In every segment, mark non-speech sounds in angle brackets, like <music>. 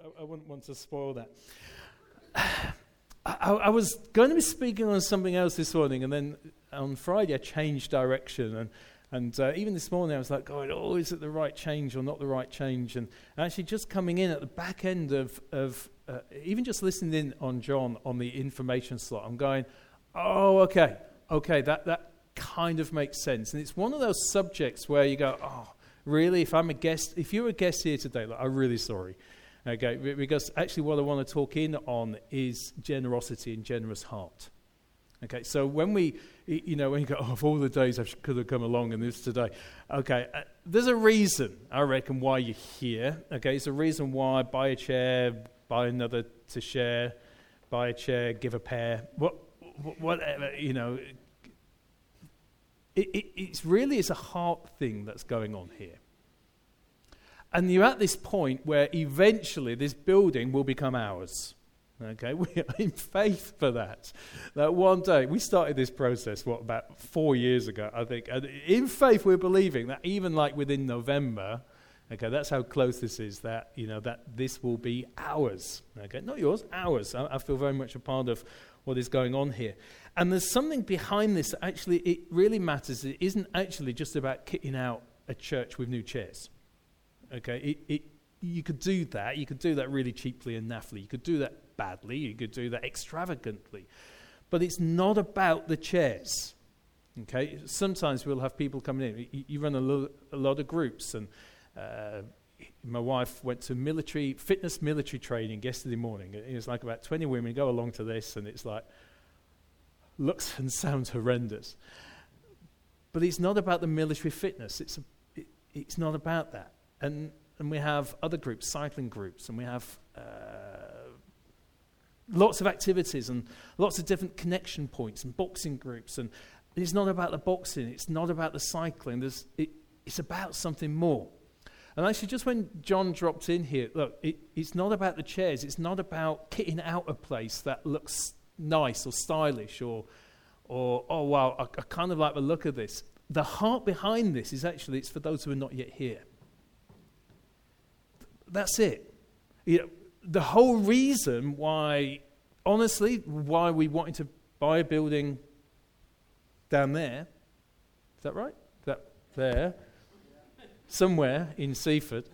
I, I wouldn't want to spoil that. <sighs> I, I, was going to be speaking on something else this morning, and then on Friday I changed direction. And, and uh, even this morning I was like, going, oh, is it the right change or not the right change? And actually, just coming in at the back end of, of uh, even just listening in on John on the information slot, I'm going, oh, okay, okay, that, that kind of makes sense. And it's one of those subjects where you go, oh, really? If I'm a guest, if you're a guest here today, like, I'm really sorry. Okay, because actually, what I want to talk in on is generosity and generous heart. Okay, so when we, you know, when you go, oh, of all the days I could have come along and this today, okay, uh, there's a reason, I reckon, why you're here. Okay, it's a reason why buy a chair, buy another to share, buy a chair, give a pair, what, whatever, you know. It, it, it's really it's a heart thing that's going on here. And you're at this point where eventually this building will become ours. Okay, <laughs> we are in faith for that. That one day, we started this process, what, about four years ago, I think. And in faith, we're believing that even like within November, okay, that's how close this is, that, you know, that this will be ours. Okay, not yours, ours. I, I feel very much a part of what is going on here. And there's something behind this that actually it really matters. It isn't actually just about kitting out a church with new chairs. Okay, it, it, you could do that. You could do that really cheaply and naffily. You could do that badly. You could do that extravagantly. But it's not about the chairs. Okay, sometimes we'll have people coming in. You, you run a, lo- a, lot of groups, and uh, my wife went to military fitness military training yesterday morning. It was like about 20 women go along to this, and it's like looks and <laughs> sounds horrendous. But it's not about the military fitness. It's, a, it, it's not about that. And, and we have other groups, cycling groups, and we have uh, lots of activities and lots of different connection points and boxing groups. And it's not about the boxing, it's not about the cycling, it, it's about something more. And actually, just when John dropped in here, look, it, it's not about the chairs, it's not about kitting out a place that looks nice or stylish or, or oh, wow, I, I kind of like the look of this. The heart behind this is actually it's for those who are not yet here. That's it. You know, the whole reason why, honestly, why we wanted to buy a building down there, is that right? That there, somewhere in Seaford.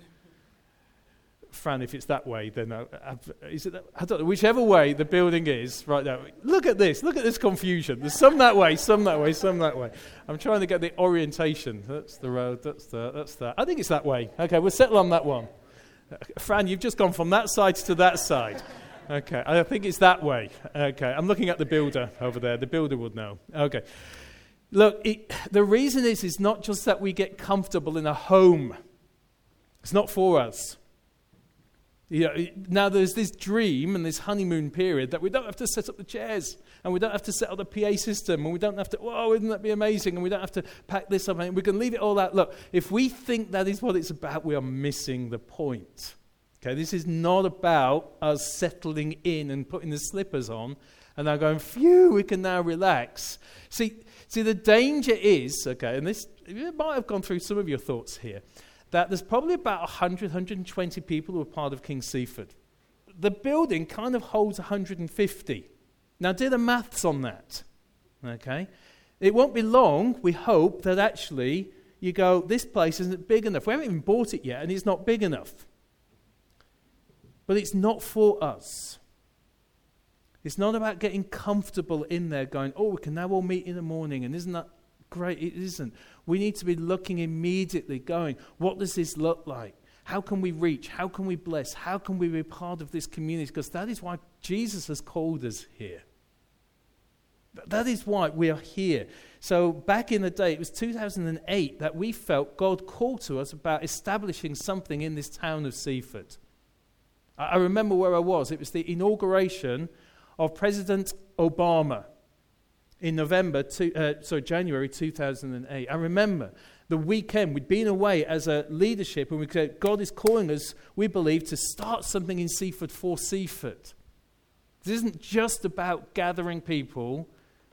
Fran, if it's that way, then I, I, is it that, I don't know. Whichever way the building is right now. Look at this. Look at this confusion. There's some that way, some that way, some that way. I'm trying to get the orientation. That's the road. That's the. That's that. I think it's that way. Okay, we'll settle on that one. Fran, you've just gone from that side to that side. Okay, I think it's that way. Okay, I'm looking at the builder over there. The builder would know. Okay. Look, it, the reason is, is not just that we get comfortable in a home. It's not for us. You know, now there's this dream and this honeymoon period that we don't have to set up the chairs and we don't have to set up the PA system and we don't have to, oh, wouldn't that be amazing? And we don't have to pack this up and we can leave it all out. Look, if we think that is what it's about, we are missing the point. Okay, this is not about us settling in and putting the slippers on and now going, phew, we can now relax. See, see, the danger is, okay, and this, you might have gone through some of your thoughts here that there's probably about 100, 120 people who are part of King Seaford. The building kind of holds 150. Now, do the maths on that. Okay? It won't be long, we hope, that actually you go, this place isn't big enough. We haven't even bought it yet, and it's not big enough. But it's not for us. It's not about getting comfortable in there, going, oh, we can now all meet in the morning, and isn't that great? It isn't. We need to be looking immediately, going, what does this look like? How can we reach? How can we bless? How can we be part of this community? Because that is why Jesus has called us here. That is why we are here. So, back in the day, it was 2008 that we felt God called to us about establishing something in this town of Seaford. I remember where I was. It was the inauguration of President Obama in November, two, uh, sorry, January 2008. I remember the weekend, we'd been away as a leadership, and we said, God is calling us, we believe, to start something in Seaford for Seaford. This isn't just about gathering people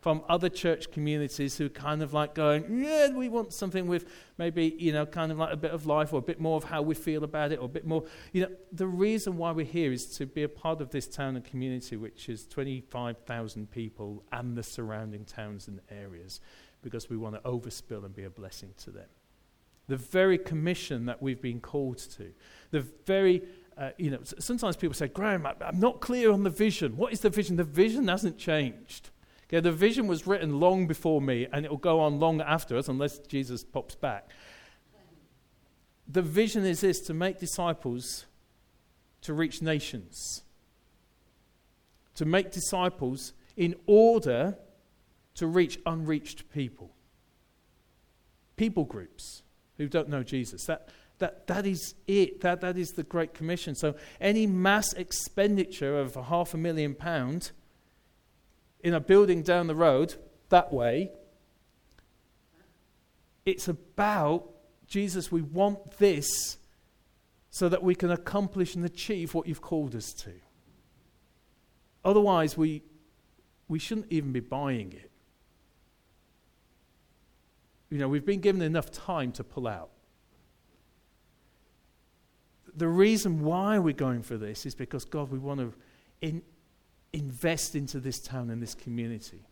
from other church communities who kind of like going, yeah, we want something with maybe, you know, kind of like a bit of life or a bit more of how we feel about it or a bit more. You know, the reason why we're here is to be a part of this town and community, which is 25,000 people and the surrounding towns and areas, because we want to overspill and be a blessing to them. The very commission that we've been called to, the very uh, you know, sometimes people say, Graham, I'm not clear on the vision. What is the vision? The vision hasn't changed. The vision was written long before me, and it will go on long after us, unless Jesus pops back. The vision is this to make disciples to reach nations, to make disciples in order to reach unreached people, people groups who don't know Jesus. That, that, that is it. That, that is the Great Commission. So, any mass expenditure of half a million pounds in a building down the road that way. It's about Jesus, we want this so that we can accomplish and achieve what you've called us to. Otherwise, we, we shouldn't even be buying it. You know, we've been given enough time to pull out. The reason why we're going for this is because, God, we want to in, invest into this town and this community.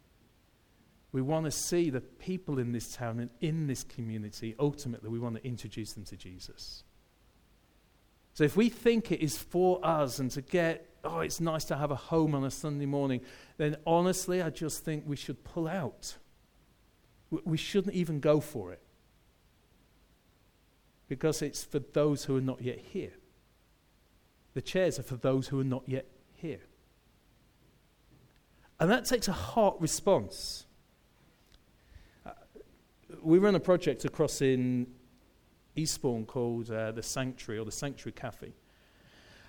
We want to see the people in this town and in this community, ultimately, we want to introduce them to Jesus. So if we think it is for us and to get, oh, it's nice to have a home on a Sunday morning, then honestly, I just think we should pull out. We shouldn't even go for it. Because it's for those who are not yet here. The chairs are for those who are not yet here. And that takes a heart response. Uh, we run a project across in Eastbourne called uh, the Sanctuary or the Sanctuary Cafe.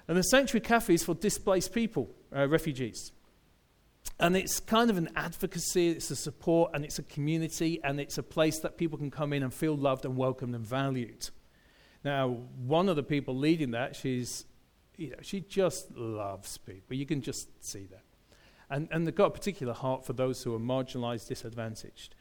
And the Sanctuary Cafe is for displaced people, uh, refugees. And it's kind of an advocacy, it's a support, and it's a community, and it's a place that people can come in and feel loved and welcomed and valued. Now, one of the people leading that, she's, you know, she just loves people. You can just see that. And, and they've got a particular heart for those who are marginalized, disadvantaged.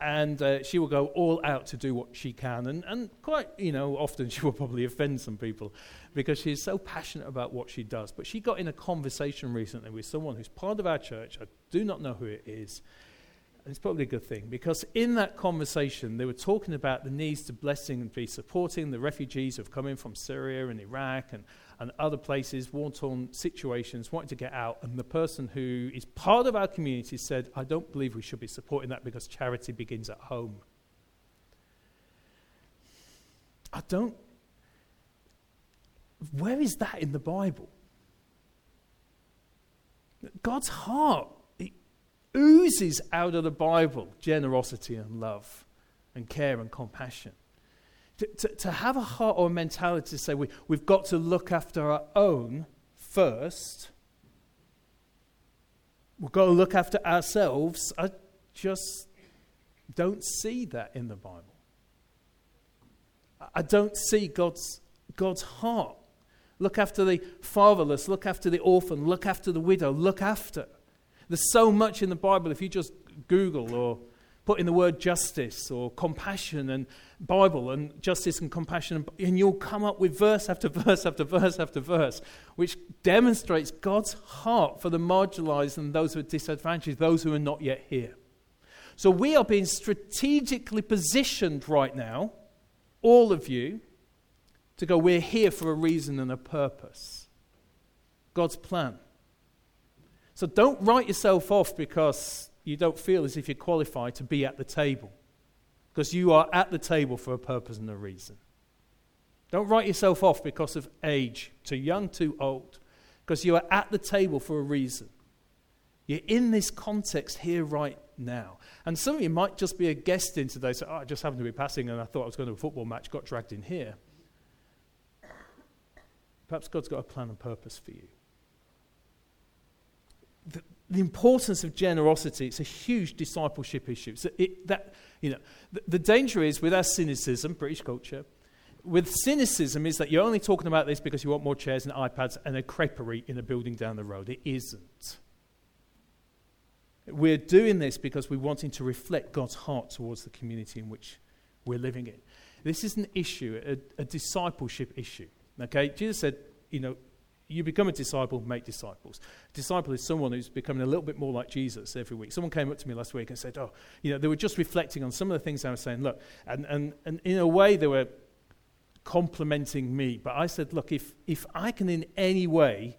And uh, she will go all out to do what she can. And, and quite, you know, often <laughs> she will probably offend some people because she's so passionate about what she does. But she got in a conversation recently with someone who's part of our church. I do not know who it is. It's probably a good thing because in that conversation, they were talking about the needs to blessing and be supporting the refugees who've come in from Syria and Iraq and and other places, war torn situations, wanting to get out. And the person who is part of our community said, I don't believe we should be supporting that because charity begins at home. I don't. Where is that in the Bible? God's heart oozes out of the Bible generosity and love and care and compassion to, to, to have a heart or a mentality to say we, we've got to look after our own first, we've got to look after ourselves, I just don't see that in the Bible. I don't see God's, God's heart. Look after the fatherless, look after the orphan, look after the widow, look after. There's so much in the Bible. If you just Google or put in the word justice or compassion and Bible and justice and compassion, and you'll come up with verse after verse after verse after verse, which demonstrates God's heart for the marginalized and those who are disadvantaged, those who are not yet here. So we are being strategically positioned right now, all of you, to go, we're here for a reason and a purpose. God's plan. So don't write yourself off because you don't feel as if you're qualified to be at the table because you are at the table for a purpose and a reason. Don't write yourself off because of age, too young, too old, because you are at the table for a reason. You're in this context here right now. And some of you might just be a guest in today, so oh, I just happened to be passing and I thought I was going to a football match, got dragged in here. Perhaps God's got a plan and purpose for you. The, the importance of generosity, it's a huge discipleship issue. So it, that, you know, the, the danger is with our cynicism, British culture, with cynicism is that you're only talking about this because you want more chairs and iPads and a creperie in a building down the road. It isn't. We're doing this because we're wanting to reflect God's heart towards the community in which we're living in. This is an issue, a, a discipleship issue. Okay? Jesus said, you know, you become a disciple, make disciples. A disciple is someone who's becoming a little bit more like Jesus every week. Someone came up to me last week and said, Oh, you know, they were just reflecting on some of the things I was saying. Look, and, and, and in a way, they were complimenting me. But I said, Look, if, if I can in any way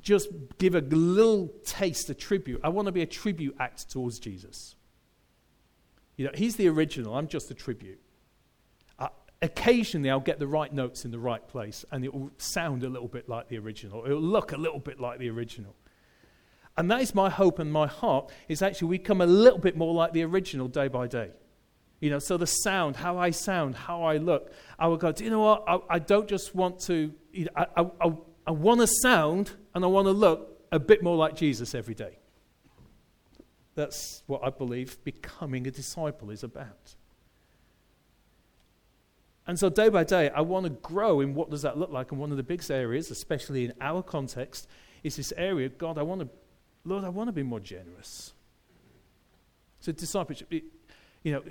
just give a little taste, a tribute, I want to be a tribute act towards Jesus. You know, he's the original, I'm just a tribute occasionally I'll get the right notes in the right place and it will sound a little bit like the original. It will look a little bit like the original. And that is my hope and my heart is actually we come a little bit more like the original day by day. You know, so the sound, how I sound, how I look, I will go, do you know what? I, I don't just want to, you know, I, I, I want to sound and I want to look a bit more like Jesus every day. That's what I believe becoming a disciple is about. And so day by day, I want to grow in what does that look like. And one of the biggest areas, especially in our context, is this area, God, I want to, Lord, I want to be more generous. So discipleship, it, you know,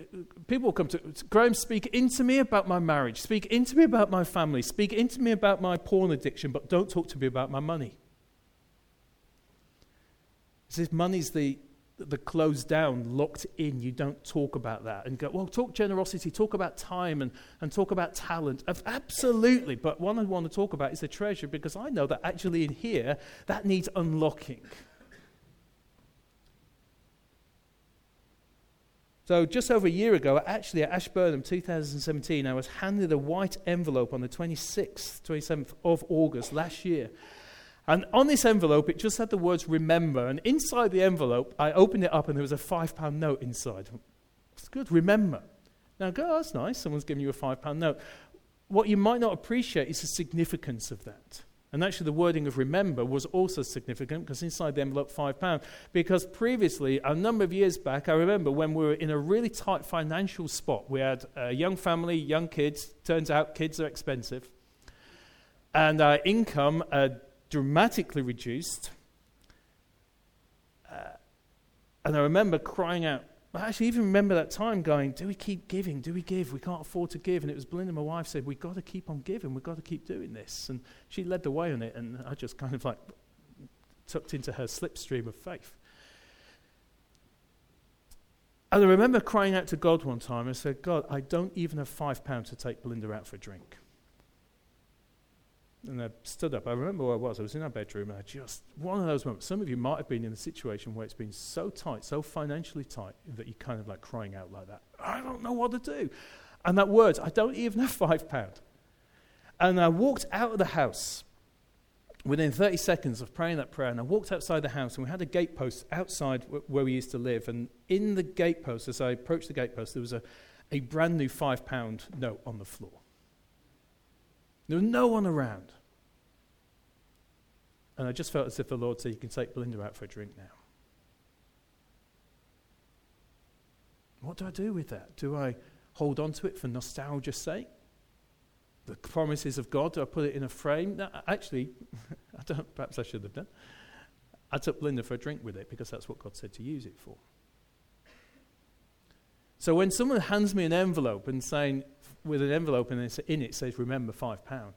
people come to, Graham, speak into me about my marriage, speak into me about my family, speak into me about my porn addiction, but don't talk to me about my money. As money's the, the closed down, locked in. You don't talk about that and go, well, talk generosity, talk about time, and, and talk about talent. Absolutely. But what I want to talk about is the treasure because I know that actually in here, that needs unlocking. So, just over a year ago, actually at Ashburnham 2017, I was handed a white envelope on the 26th, 27th of August last year and on this envelope, it just had the words remember. And inside the envelope, I opened it up and there was a five pound note inside. It's good, remember. Now, go, that's nice. Someone's giving you a five pound note. What you might not appreciate is the significance of that. And actually, the wording of remember was also significant because inside the envelope, five pounds. Because previously, a number of years back, I remember when we were in a really tight financial spot. We had a young family, young kids. Turns out kids are expensive. And our income dramatically reduced. Uh, and I remember crying out. I actually even remember that time going, Do we keep giving? Do we give? We can't afford to give. And it was Belinda, my wife, said, We've got to keep on giving. We've got to keep doing this. And she led the way on it. And I just kind of like tucked into her slipstream of faith. And I remember crying out to God one time I said, God, I don't even have five pounds to take Belinda out for a drink. And I stood up. I remember where I was. I was in our bedroom, and I just, one of those moments. Some of you might have been in a situation where it's been so tight, so financially tight, that you're kind of like crying out like that. I don't know what to do. And that word, I don't even have five pound. And I walked out of the house within 30 seconds of praying that prayer. And I walked outside the house, and we had a gatepost outside w- where we used to live. And in the gatepost, as I approached the gatepost, there was a, a brand new five pound note on the floor. There was no one around. And I just felt as if the Lord said, You can take Belinda out for a drink now. What do I do with that? Do I hold on to it for nostalgia's sake? The promises of God, do I put it in a frame? No, actually, <laughs> I don't, perhaps I should have done. I took Belinda for a drink with it because that's what God said to use it for. So when someone hands me an envelope and saying, with an envelope and in it says, remember five pound,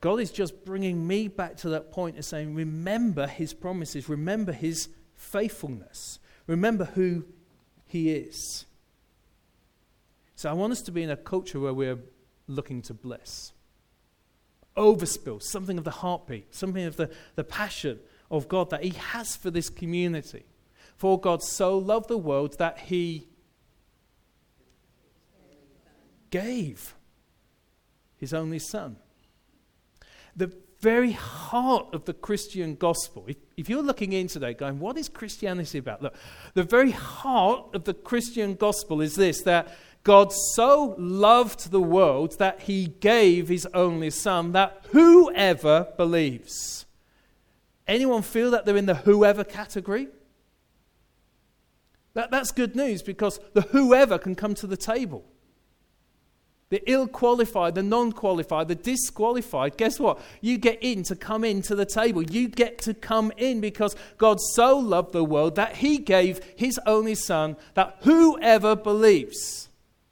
God is just bringing me back to that point of saying, remember his promises, remember his faithfulness, remember who he is. So I want us to be in a culture where we're looking to bless. Overspill, something of the heartbeat, something of the, the passion of God that he has for this community. For God so loved the world that he gave his only son. The very heart of the Christian gospel, if, if, you're looking in today going, what is Christianity about? Look, the very heart of the Christian gospel is this that God so loved the world that he gave his only son, that whoever believes. Anyone feel that they're in the whoever category? That, that's good news because the whoever can come to the table. The ill qualified, the non qualified, the disqualified, guess what? You get in to come into the table. You get to come in because God so loved the world that he gave his only son that whoever believes.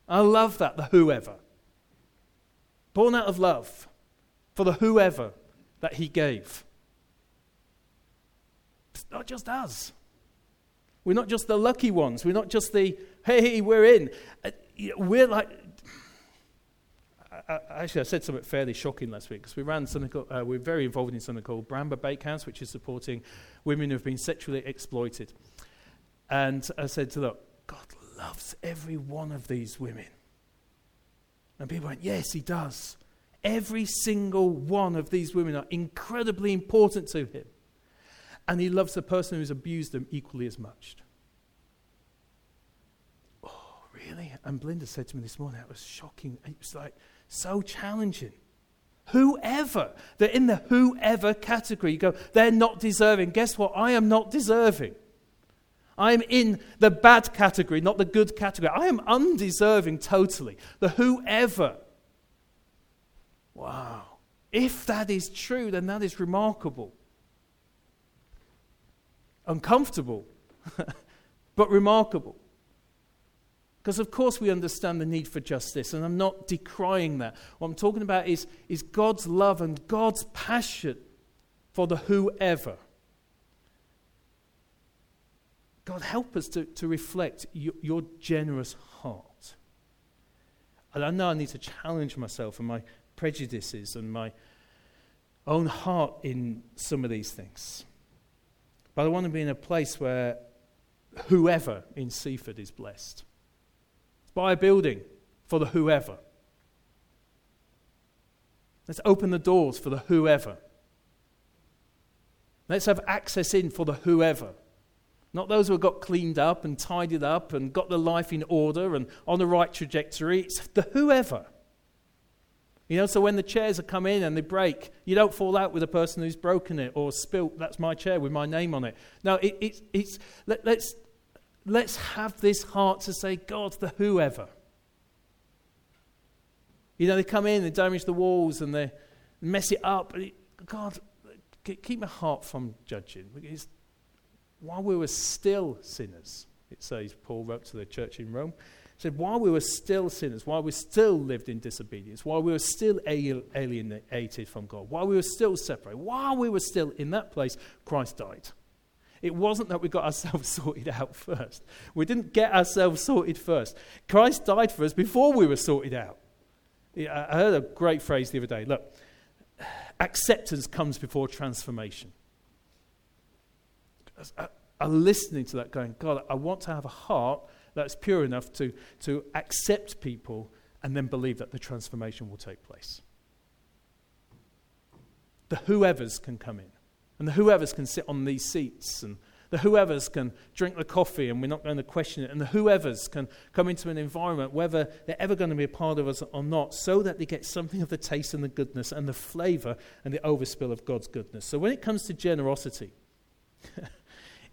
I love that, the whoever. Born out of love for the whoever that he gave. It's not just us. We're not just the lucky ones. We're not just the, hey, we're in. Uh, we're like, actually, I said something fairly shocking last week because we ran something. Called, uh, we're very involved in something called Bramber Bakehouse, which is supporting women who've been sexually exploited. And I said to them, God loves every one of these women. And people went, Yes, He does. Every single one of these women are incredibly important to Him. And He loves the person who's abused them equally as much. Oh, really? And Belinda said to me this morning, that was shocking. It was like, so challenging. Whoever, they're in the whoever category. You go, they're not deserving. Guess what? I am not deserving. I'm in the bad category, not the good category. I am undeserving totally. The whoever. Wow. If that is true, then that is remarkable. Uncomfortable, <laughs> but remarkable. Because, of course, we understand the need for justice, and I'm not decrying that. What I'm talking about is, is God's love and God's passion for the whoever. God, help us to, to reflect your, your generous heart. And I know I need to challenge myself and my prejudices and my own heart in some of these things. But I want to be in a place where whoever in Seaford is blessed buy a building for the whoever. Let's open the doors for the whoever. Let's have access in for the whoever. Not those who have got cleaned up and tidied up and got their life in order and on the right trajectory. It's the whoever. You know, so when the chairs are come in and they break, you don't fall out with the person who's broken it or spilt, that's my chair with my name on it. No, it, it, it's, let, let's, let's have this heart to say, God, the whoever. You know, they come in, they damage the walls, and they mess it up. But God, keep my heart from judging. Because while we were still sinners, it says, Paul wrote to the church in Rome, said, while we were still sinners, while we still lived in disobedience, while we were still alienated from God, while we were still separated, while we were still in that place, Christ died. It wasn't that we got ourselves <laughs> sorted out first. We didn't get ourselves sorted first. Christ died for us before we were sorted out. I heard a great phrase the other day. Look, <sighs> acceptance comes before transformation. Uh, I'm listening to that going, God, I want to have a heart that's pure enough to, to accept people and then believe that the transformation will take place. The whoever's can come in. And the whoever's can sit on these seats, and the whoever's can drink the coffee, and we're not going to question it. And the whoever's can come into an environment, whether they're ever going to be a part of us or not, so that they get something of the taste and the goodness and the flavor and the overspill of God's goodness. So when it comes to generosity, <laughs>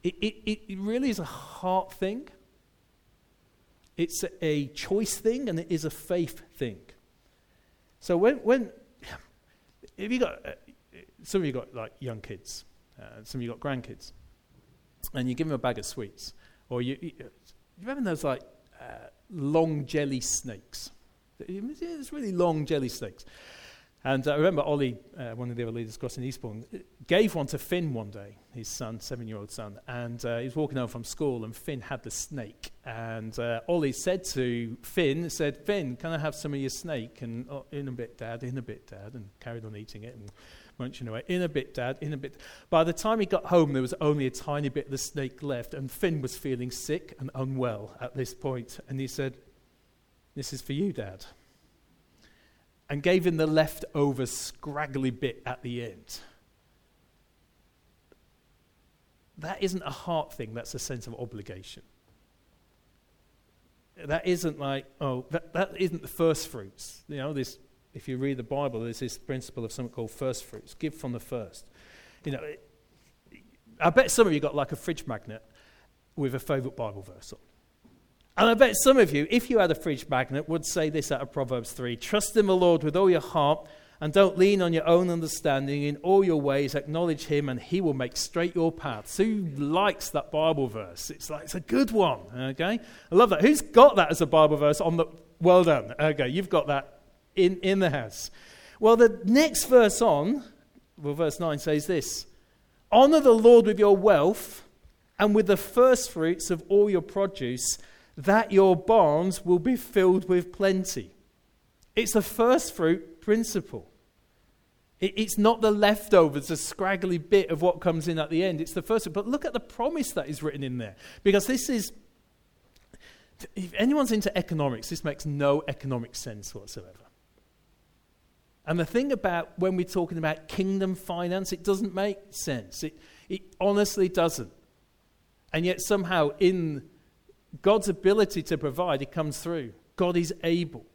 it, it, it really is a heart thing, it's a choice thing, and it is a faith thing. So when, when if you got some of you got like young kids, uh, some of you got grandkids, and you give them a bag of sweets, or you, you, you remember those like uh, long jelly snakes? It's really long jelly snakes. And I remember Ollie, uh, one of the other leaders across in Eastbourne, gave one to Finn one day, his son, seven year old son. And uh, he was walking home from school, and Finn had the snake. And uh, Ollie said to Finn, said, Finn, can I have some of your snake? And oh, in a bit, Dad, in a bit, Dad. And carried on eating it and munching away. In a bit, Dad, in a bit. By the time he got home, there was only a tiny bit of the snake left. And Finn was feeling sick and unwell at this point. And he said, This is for you, Dad and gave him the leftover scraggly bit at the end. That isn't a heart thing, that's a sense of obligation. That isn't like, oh, that, that isn't the first fruits. You know, this, if you read the Bible, there's this principle of something called first fruits. Give from the first. You know, I bet some of you got like a fridge magnet with a favorite Bible verse on. And I bet some of you, if you had a fridge magnet, would say this out of Proverbs 3 Trust in the Lord with all your heart and don't lean on your own understanding. In all your ways, acknowledge him, and he will make straight your paths. Who likes that Bible verse? It's like it's a good one. Okay, I love that. Who's got that as a Bible verse on the? Well done. Okay, you've got that in in the house. Well, the next verse on, well, verse nine says this: Honor the Lord with your wealth, and with the first fruits of all your produce, that your barns will be filled with plenty. It's the first fruit principle. it's not the leftovers, the scraggly bit of what comes in at the end. It's the first. But look at the promise that is written in there. Because this is, if anyone's into economics, this makes no economic sense whatsoever. And the thing about when we're talking about kingdom finance, it doesn't make sense. It, it honestly doesn't. And yet, somehow, in God's ability to provide, it comes through. God is able.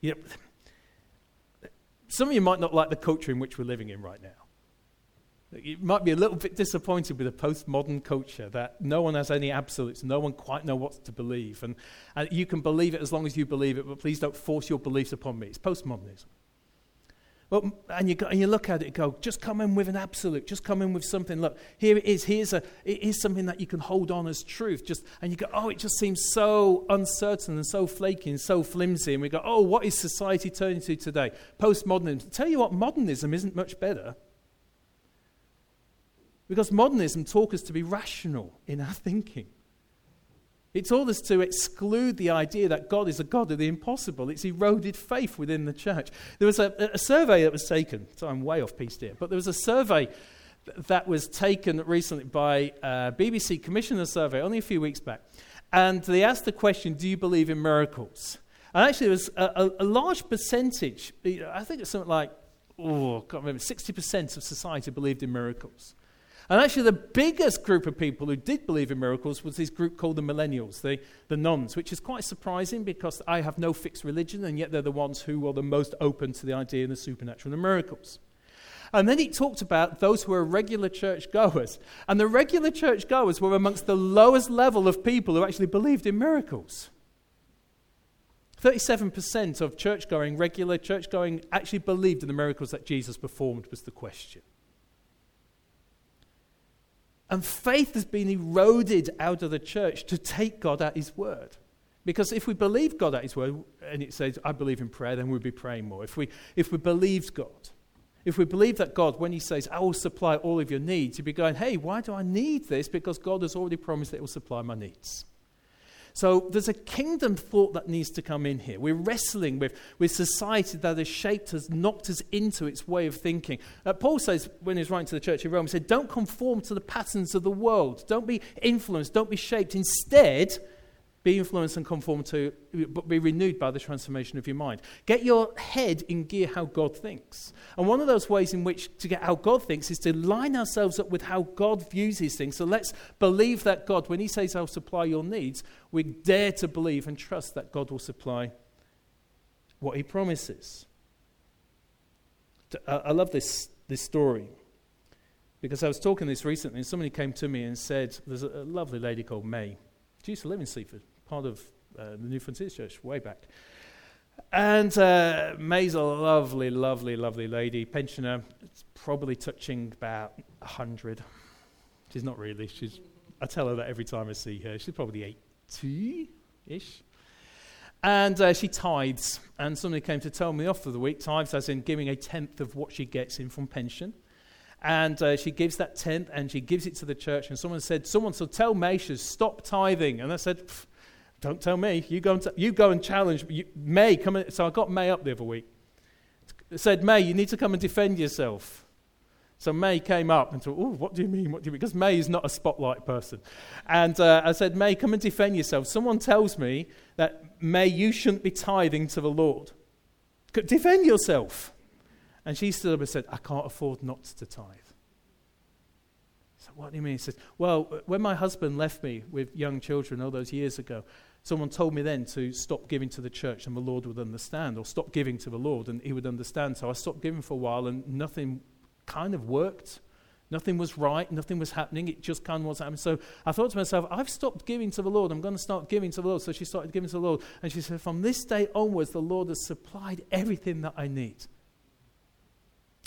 You know, some of you might not like the culture in which we're living in right now. You might be a little bit disappointed with a postmodern culture that no one has any absolutes, no one quite know what to believe. And, and you can believe it as long as you believe it, but please don't force your beliefs upon me. It's postmodernism. Well, and you, and you look at it and go, just come in with an absolute, just come in with something. Look, here it is. Here's a, it is something that you can hold on as truth. Just, and you go, oh, it just seems so uncertain and so flaky and so flimsy. And we go, oh, what is society turning to today? Postmodernism. Tell you what, modernism isn't much better. Because modernism taught us to be rational in our thinking. It taught us to exclude the idea that God is a God of the impossible. It's eroded faith within the church. There was a, a survey that was taken, so I'm way off piece here, but there was a survey that was taken recently by uh, BBC, commissioned a survey only a few weeks back. And they asked the question Do you believe in miracles? And actually, there was a, a, a large percentage, I think it's something like, oh, I can't remember, 60% of society believed in miracles. And actually, the biggest group of people who did believe in miracles was this group called the millennials, the, the nones, which is quite surprising because I have no fixed religion, and yet they're the ones who are the most open to the idea of the supernatural and miracles. And then he talked about those who were regular church goers. And the regular church goers were amongst the lowest level of people who actually believed in miracles. 37% of church going, regular church going, actually believed in the miracles that Jesus performed, was the question. And faith has been eroded out of the church to take God at His word. Because if we believe God at His word, and it says, I believe in prayer, then we'd be praying more. If we, if we believed God, if we believe that God, when He says, I will supply all of your needs, you'd be going, hey, why do I need this? Because God has already promised that He will supply my needs. So there's a kingdom thought that needs to come in here. We're wrestling with, with society that has shaped us, knocked us into its way of thinking. Uh, Paul says, when he's writing to the church in Rome, he said, Don't conform to the patterns of the world. Don't be influenced. Don't be shaped. Instead, be influenced and conform to, but be renewed by the transformation of your mind. Get your head in gear how God thinks. And one of those ways in which to get how God thinks is to line ourselves up with how God views these things. So let's believe that God, when he says, I'll supply your needs, we dare to believe and trust that God will supply what he promises. I love this, this story because I was talking this recently and somebody came to me and said, There's a lovely lady called May she used to live in Seaford, part of uh, the New Frontiers Church, way back. And uh, May's a lovely, lovely, lovely lady, pensioner. It's probably touching about 100. She's not really. She's, I tell her that every time I see her. She's probably 80 ish. And uh, she tithes. And somebody came to tell me off for the week tithes, as in giving a tenth of what she gets in from pension. And uh, she gives that tenth and she gives it to the church. And someone said, Someone, so tell May she's stop tithing. And I said, Don't tell me. You go and, t- you go and challenge you, May. Come in. So I got May up the other week. Said, May, you need to come and defend yourself. So May came up and thought, oh, what do you mean? What do you mean? Because May is not a spotlight person. And uh, I said, May, come and defend yourself. Someone tells me that, May, you shouldn't be tithing to the Lord. Defend yourself. And she stood up and said, I can't afford not to tithe. So what do you mean? He says, Well, when my husband left me with young children all those years ago, someone told me then to stop giving to the church and the Lord would understand, or stop giving to the Lord and he would understand. So I stopped giving for a while and nothing kind of worked. Nothing was right, nothing was happening, it just kind of wasn't happening. So I thought to myself, I've stopped giving to the Lord, I'm going to start giving to the Lord. So she started giving to the Lord, and she said, From this day onwards, the Lord has supplied everything that I need.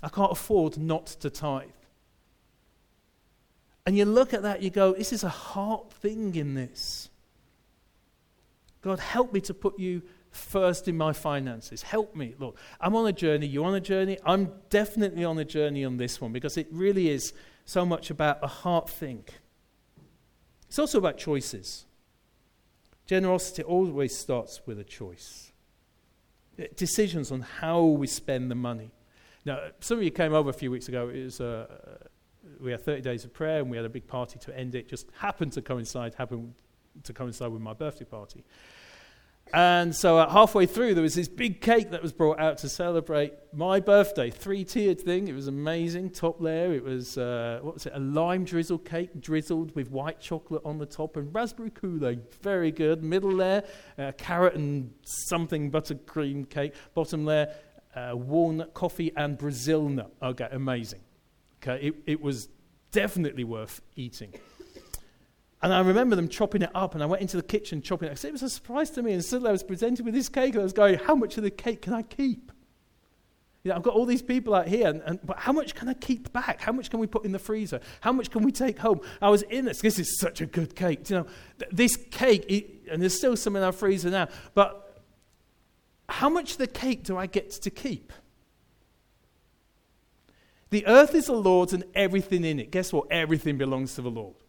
I can't afford not to tithe. And you look at that, you go, This is a heart thing in this. God, help me to put you first in my finances. Help me, Lord. I'm on a journey. You're on a journey? I'm definitely on a journey on this one because it really is so much about a heart thing. It's also about choices. Generosity always starts with a choice. Decisions on how we spend the money. Now, some of you came over a few weeks ago. It was, uh, we had 30 days of prayer and we had a big party to end it. Just happened to coincide, happened to coincide with my birthday party. And so halfway through, there was this big cake that was brought out to celebrate my birthday. Three tiered thing. It was amazing. Top layer, it was, uh, what was it, a lime drizzle cake drizzled with white chocolate on the top and raspberry coulis. Very good. Middle layer, uh, carrot and something buttercream cake. Bottom layer, uh, walnut coffee and Brazil nut. Okay, amazing. Okay, it, it was definitely worth eating. And I remember them chopping it up, and I went into the kitchen chopping it. It was a surprise to me. And suddenly I was presented with this cake, and I was going, How much of the cake can I keep? You know, I've got all these people out here, and, and, but how much can I keep back? How much can we put in the freezer? How much can we take home? I was in this. This is such a good cake. You know, th- this cake, it, and there's still some in our freezer now, but how much of the cake do I get to keep? The earth is the Lord's and everything in it. Guess what? Everything belongs to the Lord.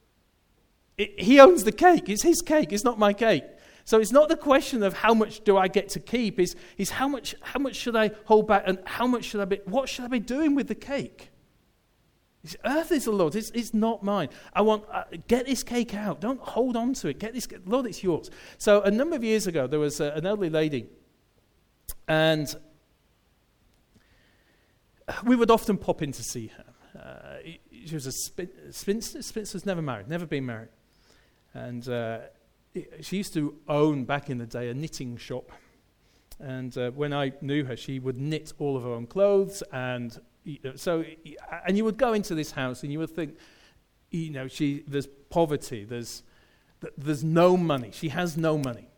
It, he owns the cake. It's his cake. It's not my cake. So it's not the question of how much do I get to keep. It's, it's how, much, how much should I hold back and how much should I be, what should I be doing with the cake? It's, earth is the Lord. It's, it's not mine. I want, uh, get this cake out. Don't hold on to it. Get this, Lord, it's yours. So a number of years ago, there was uh, an elderly lady and we would often pop in to see her. Uh, she was a spinster. Spinster's never married, never been married. And uh, she used to own, back in the day, a knitting shop. And uh, when I knew her, she would knit all of her own clothes. And so, and you would go into this house and you would think, you know, she, there's poverty, there's, there's no money. She has no money.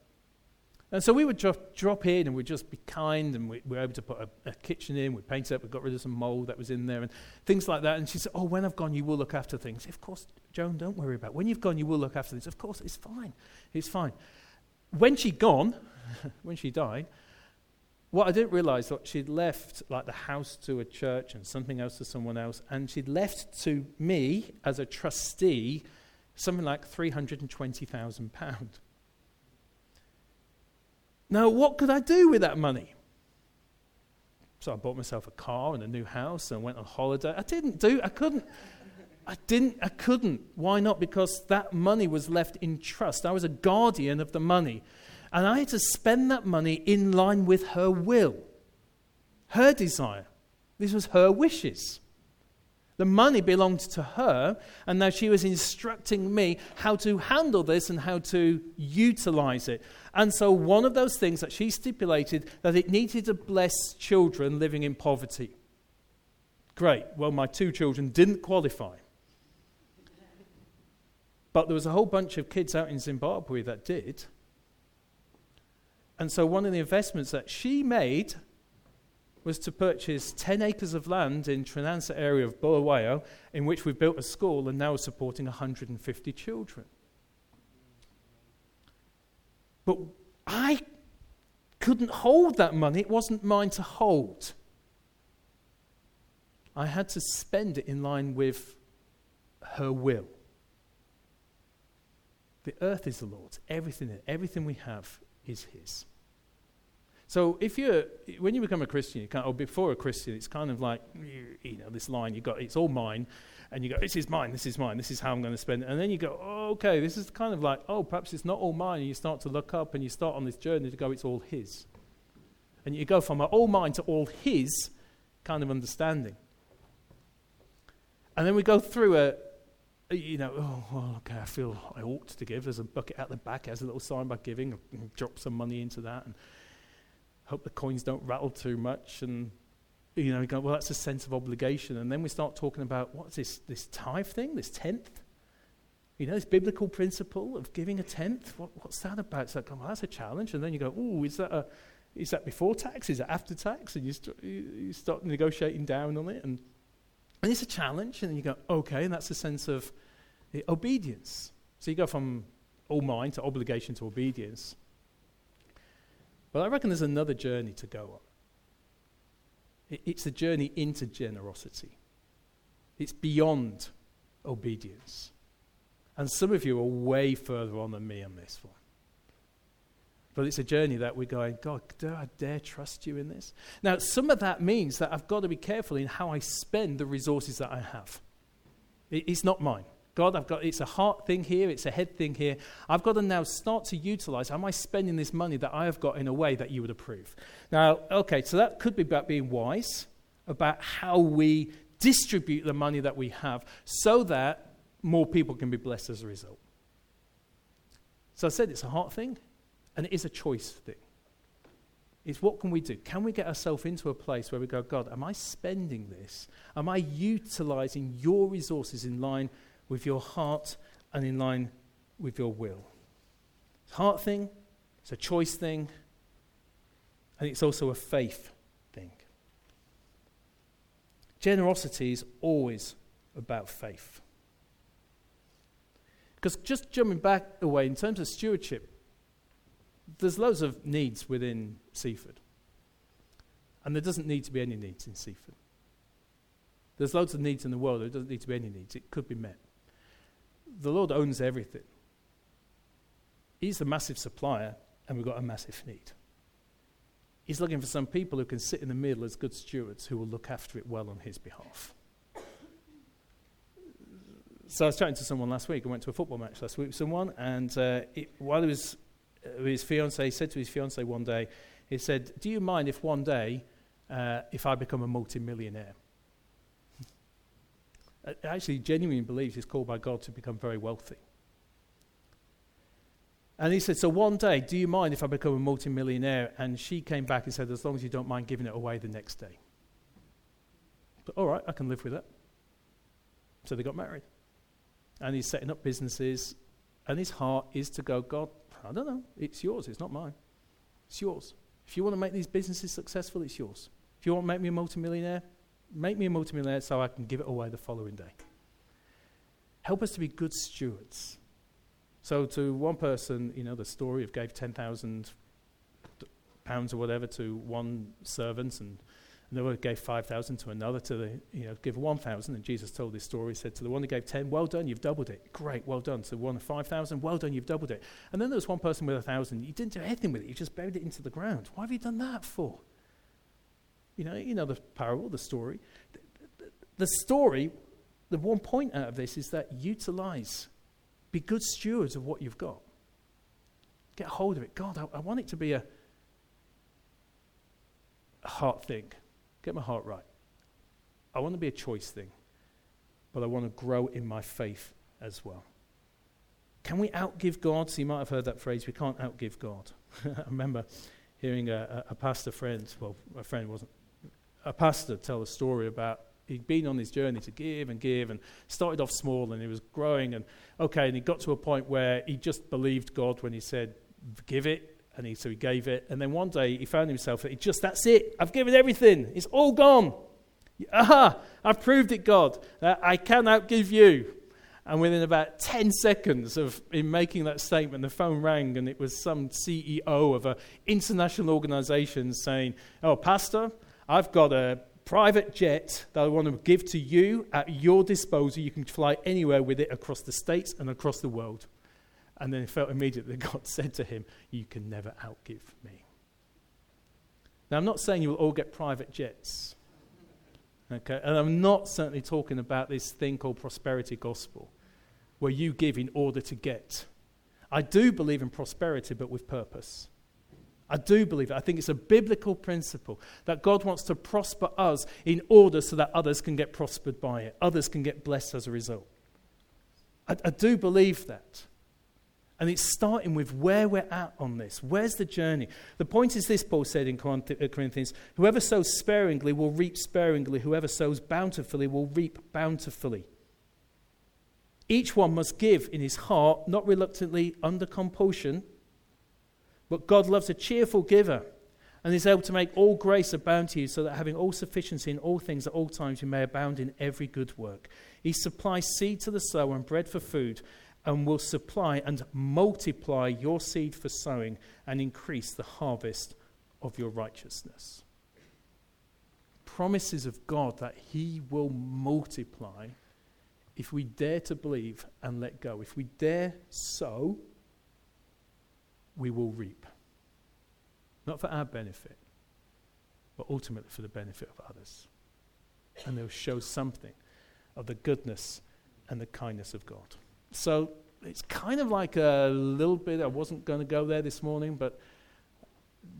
And so we would drop, drop in and we'd just be kind and we, we were able to put a, a kitchen in, we painted it, we got rid of some mold that was in there and things like that. And she said, Oh, when I've gone, you will look after things. Of course, Joan, don't worry about it. When you've gone, you will look after things. Of course, it's fine. It's fine. When she'd gone, <laughs> when she died, what I didn't realize was she'd left like the house to a church and something else to someone else, and she'd left to me as a trustee something like £320,000. Now, what could I do with that money? So I bought myself a car and a new house and went on holiday. I didn't do, I couldn't. I didn't, I couldn't. Why not? Because that money was left in trust. I was a guardian of the money. And I had to spend that money in line with her will, her desire. This was her wishes. The money belonged to her, and now she was instructing me how to handle this and how to utilize it. And so, one of those things that she stipulated that it needed to bless children living in poverty. Great. Well, my two children didn't qualify. But there was a whole bunch of kids out in Zimbabwe that did. And so, one of the investments that she made was to purchase 10 acres of land in Tranansa area of Bulawayo, in which we've built a school and now are supporting 150 children. But I couldn't hold that money, it wasn't mine to hold. I had to spend it in line with her will. The earth is the Lord's, everything, everything we have is His. So if you're, when you become a Christian, you of, or before a Christian, it's kind of like, you know, this line, you got, it's all mine, and you go, this is mine, this is mine, this is how I'm going to spend it. And then you go, oh, okay, this is kind of like, oh, perhaps it's not all mine. And you start to look up and you start on this journey to go, it's all his. And you go from all mine to all his kind of understanding. And then we go through a, you know, oh, well, okay, I feel I ought to give. There's a bucket at the back, has a little sign about giving. Drop some money into that and hope the coins don't rattle too much. And you know, you go, well, that's a sense of obligation. And then we start talking about what's this, this tithe thing, this tenth? You know, this biblical principle of giving a tenth. What, what's that about? It's like, oh, well, that's a challenge. And then you go, oh, is that a, is that before tax? Is it after tax? And you, st- you start negotiating down on it. And, and it's a challenge. And you go, okay, and that's a sense of uh, obedience. So you go from all mine to obligation to obedience. But I reckon there's another journey to go on. It's a journey into generosity. It's beyond obedience. And some of you are way further on than me on this one. But it's a journey that we're going, God, do I dare trust you in this? Now, some of that means that I've got to be careful in how I spend the resources that I have. It's not mine. God, I've got it's a heart thing here, it's a head thing here. I've got to now start to utilize. Am I spending this money that I have got in a way that you would approve? Now, okay, so that could be about being wise, about how we distribute the money that we have so that more people can be blessed as a result. So I said it's a heart thing and it is a choice thing. It's what can we do? Can we get ourselves into a place where we go, God, am I spending this? Am I utilizing your resources in line with your heart and in line with your will. It's a heart thing, it's a choice thing, and it's also a faith thing. Generosity is always about faith. Because just jumping back away, in terms of stewardship, there's loads of needs within Seaford. And there doesn't need to be any needs in Seaford. There's loads of needs in the world, there doesn't need to be any needs. It could be met the Lord owns everything. He's a massive supplier, and we've got a massive need. He's looking for some people who can sit in the middle as good stewards who will look after it well on his behalf. So I was chatting to someone last week. I went to a football match last week with someone, and uh, it, while he was uh, his fiance, he said to his fiance one day, he said, "Do you mind if one day, uh, if I become a multimillionaire?" Actually genuinely believes he's called by God to become very wealthy. And he said, So one day, do you mind if I become a multimillionaire? And she came back and said, As long as you don't mind giving it away the next day. But all right, I can live with that. So they got married. And he's setting up businesses. And his heart is to go, God, I don't know. It's yours. It's not mine. It's yours. If you want to make these businesses successful, it's yours. If you want to make me a multimillionaire, Make me a multimillionaire so I can give it away the following day. Help us to be good stewards. So, to one person, you know, the story of gave 10,000 pounds or whatever to one servant, and another gave 5,000 to another to the, you know, give 1,000. And Jesus told this story. Said to the one who gave 10, well done, you've doubled it. Great, well done. To one of 5,000, well done, you've doubled it. And then there was one person with 1,000. You didn't do anything with it. You just buried it into the ground. Why have you done that for? You know, you know the parable, the story. The, the, the story, the one point out of this is that utilize, be good stewards of what you've got. Get hold of it. God, I, I want it to be a, a heart thing. Get my heart right. I want to be a choice thing, but I want to grow in my faith as well. Can we outgive God? So you might have heard that phrase, we can't outgive God. <laughs> I remember hearing a, a, pastor friend, well, a friend wasn't a pastor tell a story about he'd been on his journey to give and give and started off small and he was growing and okay and he got to a point where he just believed god when he said give it and he so he gave it. And then one day he found himself that he just that's it. I've given everything. It's all gone. Aha. I've proved it god. Uh, i can outgive you. And within about 10 seconds of him making that statement, the phone rang and it was some CEO of an international organization saying, Oh, Pastor, I've got a private jet that I want to give to you at your disposal. You can fly anywhere with it across the states and across the world. And then he felt immediately God <laughs> said to him, You can never outgive me. Now, I'm not saying you will all get private jets. Okay? And I'm not certainly talking about this thing called prosperity gospel, where you give in order to get. I do believe in prosperity, but with purpose. I do believe it. I think it's a biblical principle that God wants to prosper us in order so that others can get prospered by it, others can get blessed as a result. I, I do believe that. And it's starting with where we're at on this. Where's the journey? The point is this, Paul said in uh, Corinthians whoever sows sparingly will reap sparingly, whoever sows bountifully will reap bountifully. Each one must give in his heart, not reluctantly under compulsion, but God loves a cheerful giver and is able to make all grace abound to you, so that having all sufficiency in all things at all times you may abound in every good work. He supplies seed to the sower and bread for food, and will supply and multiply your seed for sowing and increase the harvest of your righteousness. Promises of God that He will multiply if we dare to believe and let go. If we dare sow, we will reap. Not for our benefit, but ultimately for the benefit of others. And they'll show something of the goodness and the kindness of God. So it's kind of like a little bit, I wasn't going to go there this morning, but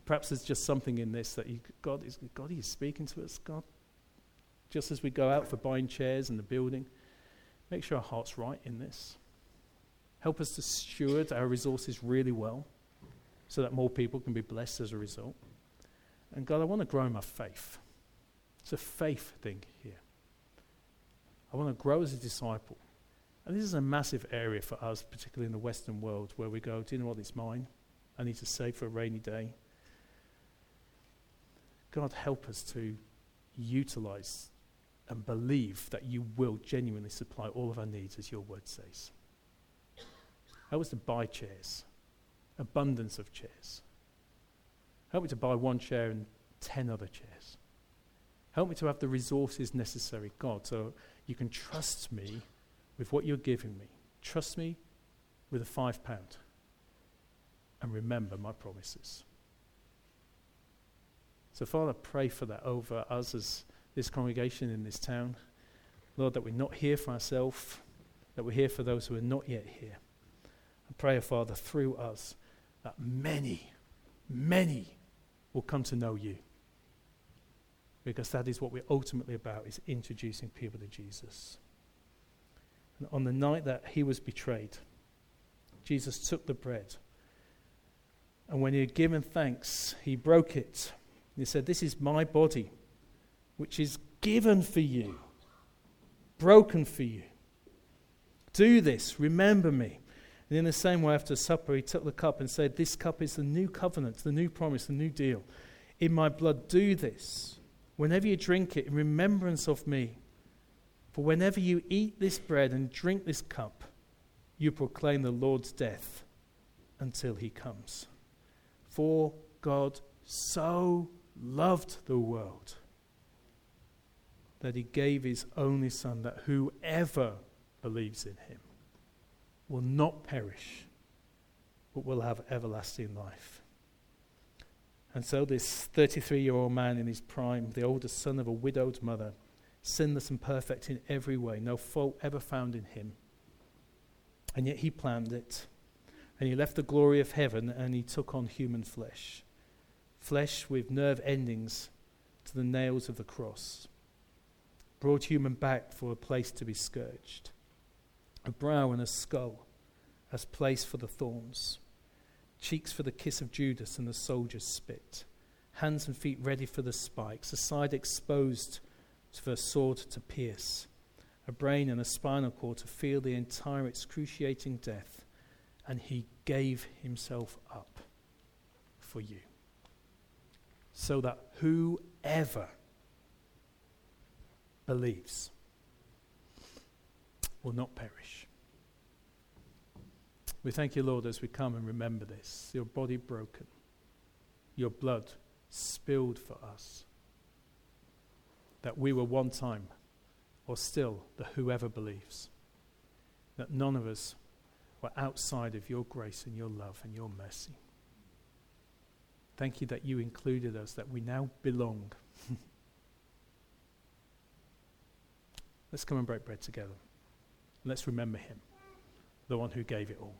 perhaps there's just something in this that you, God, is, God is speaking to us, God. Just as we go out for buying chairs in the building, make sure our heart's right in this. Help us to steward our resources really well so that more people can be blessed as a result. And God, I want to grow my faith. It's a faith thing here. I want to grow as a disciple. And this is a massive area for us, particularly in the Western world, where we go, do you know what? It's mine. I need to save for a rainy day. God, help us to utilize and believe that you will genuinely supply all of our needs, as your word says. Help us to buy chairs abundance of chairs. Help me to buy one chair and ten other chairs. Help me to have the resources necessary, God, so you can trust me with what you're giving me. Trust me with a five pound. And remember my promises. So, Father, pray for that over us as this congregation in this town. Lord, that we're not here for ourselves, that we're here for those who are not yet here. I pray, Father, through us that many, many will come to know you. Because that is what we're ultimately about, is introducing people to Jesus. And on the night that he was betrayed, Jesus took the bread. And when he had given thanks, he broke it. He said, This is my body, which is given for you, broken for you. Do this, remember me. And in the same way, after supper, he took the cup and said, This cup is the new covenant, the new promise, the new deal. In my blood, do this. Whenever you drink it, in remembrance of me. For whenever you eat this bread and drink this cup, you proclaim the Lord's death until he comes. For God so loved the world that he gave his only Son, that whoever believes in him will not perish, but will have everlasting life. And so, this 33 year old man in his prime, the oldest son of a widowed mother, sinless and perfect in every way, no fault ever found in him. And yet he planned it. And he left the glory of heaven and he took on human flesh. Flesh with nerve endings to the nails of the cross. Brought human back for a place to be scourged a brow and a skull as place for the thorns, cheeks for the kiss of Judas and the soldier's spit, hands and feet ready for the spikes, a side exposed for a sword to pierce, a brain and a spinal cord to feel the entire excruciating death, and he gave himself up for you. So that whoever believes will not perish. We thank you, Lord, as we come and remember this your body broken, your blood spilled for us, that we were one time, or still, the whoever believes, that none of us were outside of your grace and your love and your mercy. Thank you that you included us, that we now belong. <laughs> Let's come and break bread together. Let's remember him, the one who gave it all.